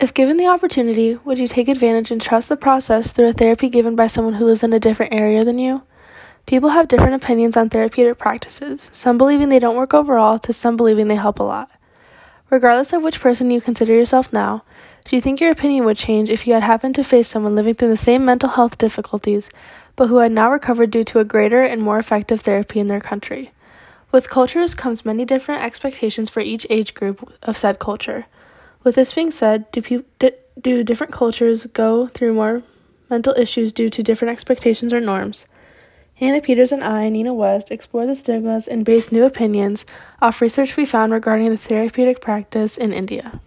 If given the opportunity, would you take advantage and trust the process through a therapy given by someone who lives in a different area than you? People have different opinions on therapeutic practices, some believing they don't work overall, to some believing they help a lot. Regardless of which person you consider yourself now, do you think your opinion would change if you had happened to face someone living through the same mental health difficulties, but who had now recovered due to a greater and more effective therapy in their country? With cultures comes many different expectations for each age group of said culture. With this being said, do, pe- do different cultures go through more mental issues due to different expectations or norms? Hannah Peters and I, Nina West, explore the stigmas and base new opinions off research we found regarding the therapeutic practice in India.